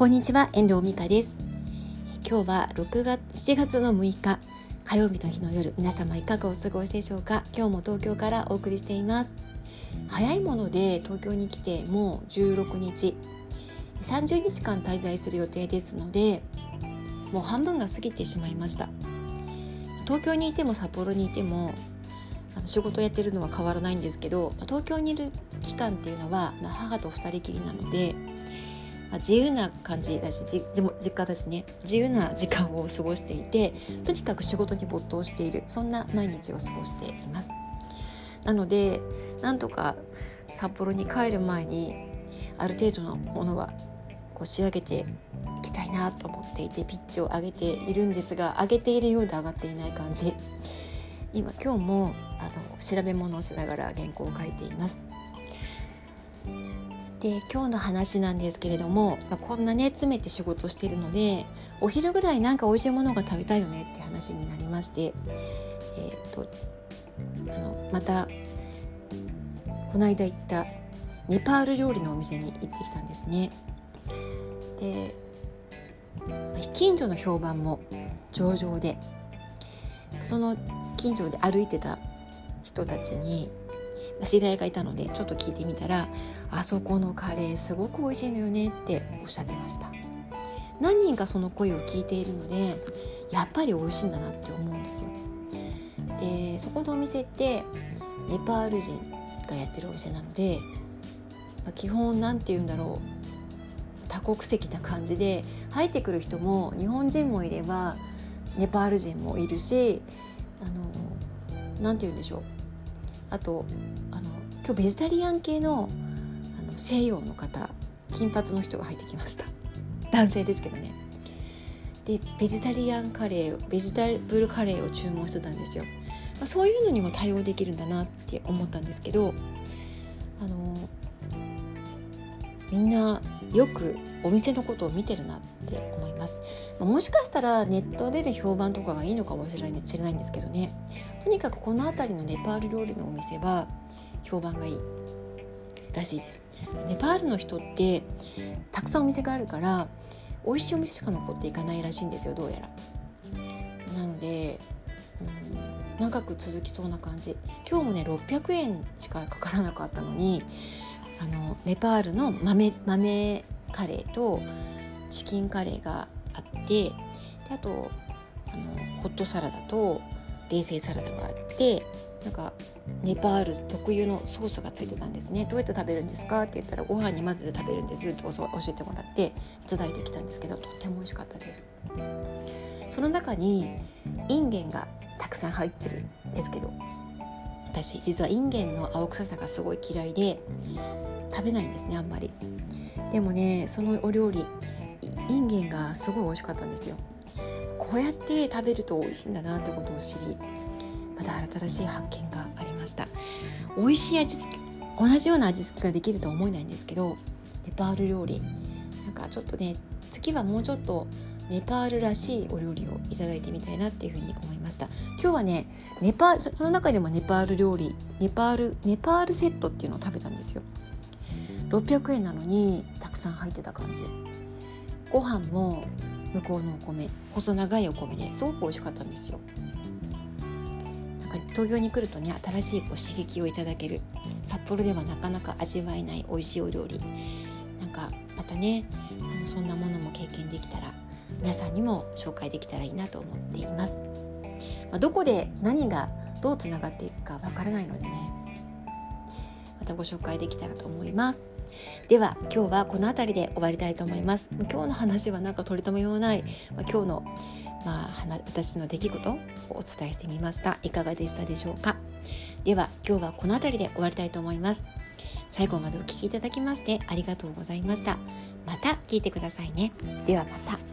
こんにちは遠藤美香です。今日は6月7月の6日火曜日の日の夜皆様いかがお過ごしでしょうか？今日も東京からお送りしています。早いもので東京に来てもう16日。30日間滞在する予定ですのでもう半分が過ぎてしまいました。東京にいても札幌にいてもあの仕事やってるのは変わらないんですけど東京にいる期間っていうのは、まあ、母と2人きりなのであ、自由な感じだし実家だしね。自由な時間を過ごしていてとにかく仕事に没頭している。そんな毎日を過ごしています。なのでなんとか札幌に帰る前にある程度のものはこう仕上げていきたいなと思っていてピッチを上げているんですが上げているようで上がっていない感じ。今今日もあの調べ物をしながら原稿を書いています。で今日の話なんですけれども、まあ、こんなね詰めて仕事してるのでお昼ぐらいなんか美味しいものが食べたいよねって話になりまして、えーと、あのまたこの間行ったネパール料理のお店に行ってきたんですね。で近所の評判も上々でその近所で歩いてた人たちに知り合いがいたのでちょっと聞いてみたら「あそこのカレーすごく美味しいのよね」っておっしゃってました。何人かその声を聞いているのでやっぱり美味しいんだなって思うんですよ。でそこのお店ってネパール人がやってるお店なので、まあ、基本何て言うんだろう多国籍な感じで入ってくる人も日本人もいればネパール人もいるしあの何て言うんでしょうあとあの今日ベジタリアン系のあの西洋の方金髪の人が入ってきました。男性ですけどね。でベジタリアンカレーベジタブルカレーを注文してたんですよ、まあ、そういうのにも対応できるんだなって思ったんですけどあのみんなよくお店のことを見てるなって思います、もしかしたらネットでの評判とかがいいのかもしれない知れないんですけどね。とにかくこの辺りのネパール料理のお店は評判がいいらしいです。ネパールの人ってたくさんお店があるから美味しいお店しか残っていかないらしいんですよどうやら。なので、うん、長く続きそうな感じ。今日もね600円しかかからなかったのにあのネパールの豆豆カレーとチキンカレーがあってであとあのホットサラダと冷製サラダがあってなんかネパール特有のソースがついてたんですね。どうやって食べるんですかって言ったらご飯に混ぜて食べるんです。と教えてもらっていただいてきたんですけどとっても美味しかったです。その中にインゲンがたくさん入ってるんですけど私実はインゲンの青臭さがすごい嫌いで食べないんですねあんまり。でもねそのお料理インゲンがすごい美味しかったんですよ。こうやって食べると美味しいんだなってことを知りまた新しい発見がありました。美味しい味付け同じような味付けができるとは思えないんですけどネパール料理。なんかちょっとね次はもうちょっとネパールらしいお料理をいただいてみたいなっていうふうに思いました。今日はねネパールその中でもネパール料理ネパールネパールセットっていうのを食べたんですよ。600円なのにたくさん入ってた感じ。ご飯も向こうのお米細長いお米ですごく美味しかったんですよ。なんか東京に来るとね新しいこう刺激をいただける。札幌ではなかなか味わえない美味しいお料理。なんかまたねあのそんなものも経験できたら皆さんにも紹介できたらいいなと思っています、まあ、どこで何がどうつながっていくかわからないのでねまたご紹介できたらと思います。では今日はこの辺りで終わりたいと思います。今日の話はなんか取り留めもない、まあ、今日のまあ、私の出来事をお伝えしてみました。いかがでしたでしょうか。では今日はこの辺りで終わりたいと思います。最後までお聴きいただきましてありがとうございました。また聞いてくださいね。ではまた。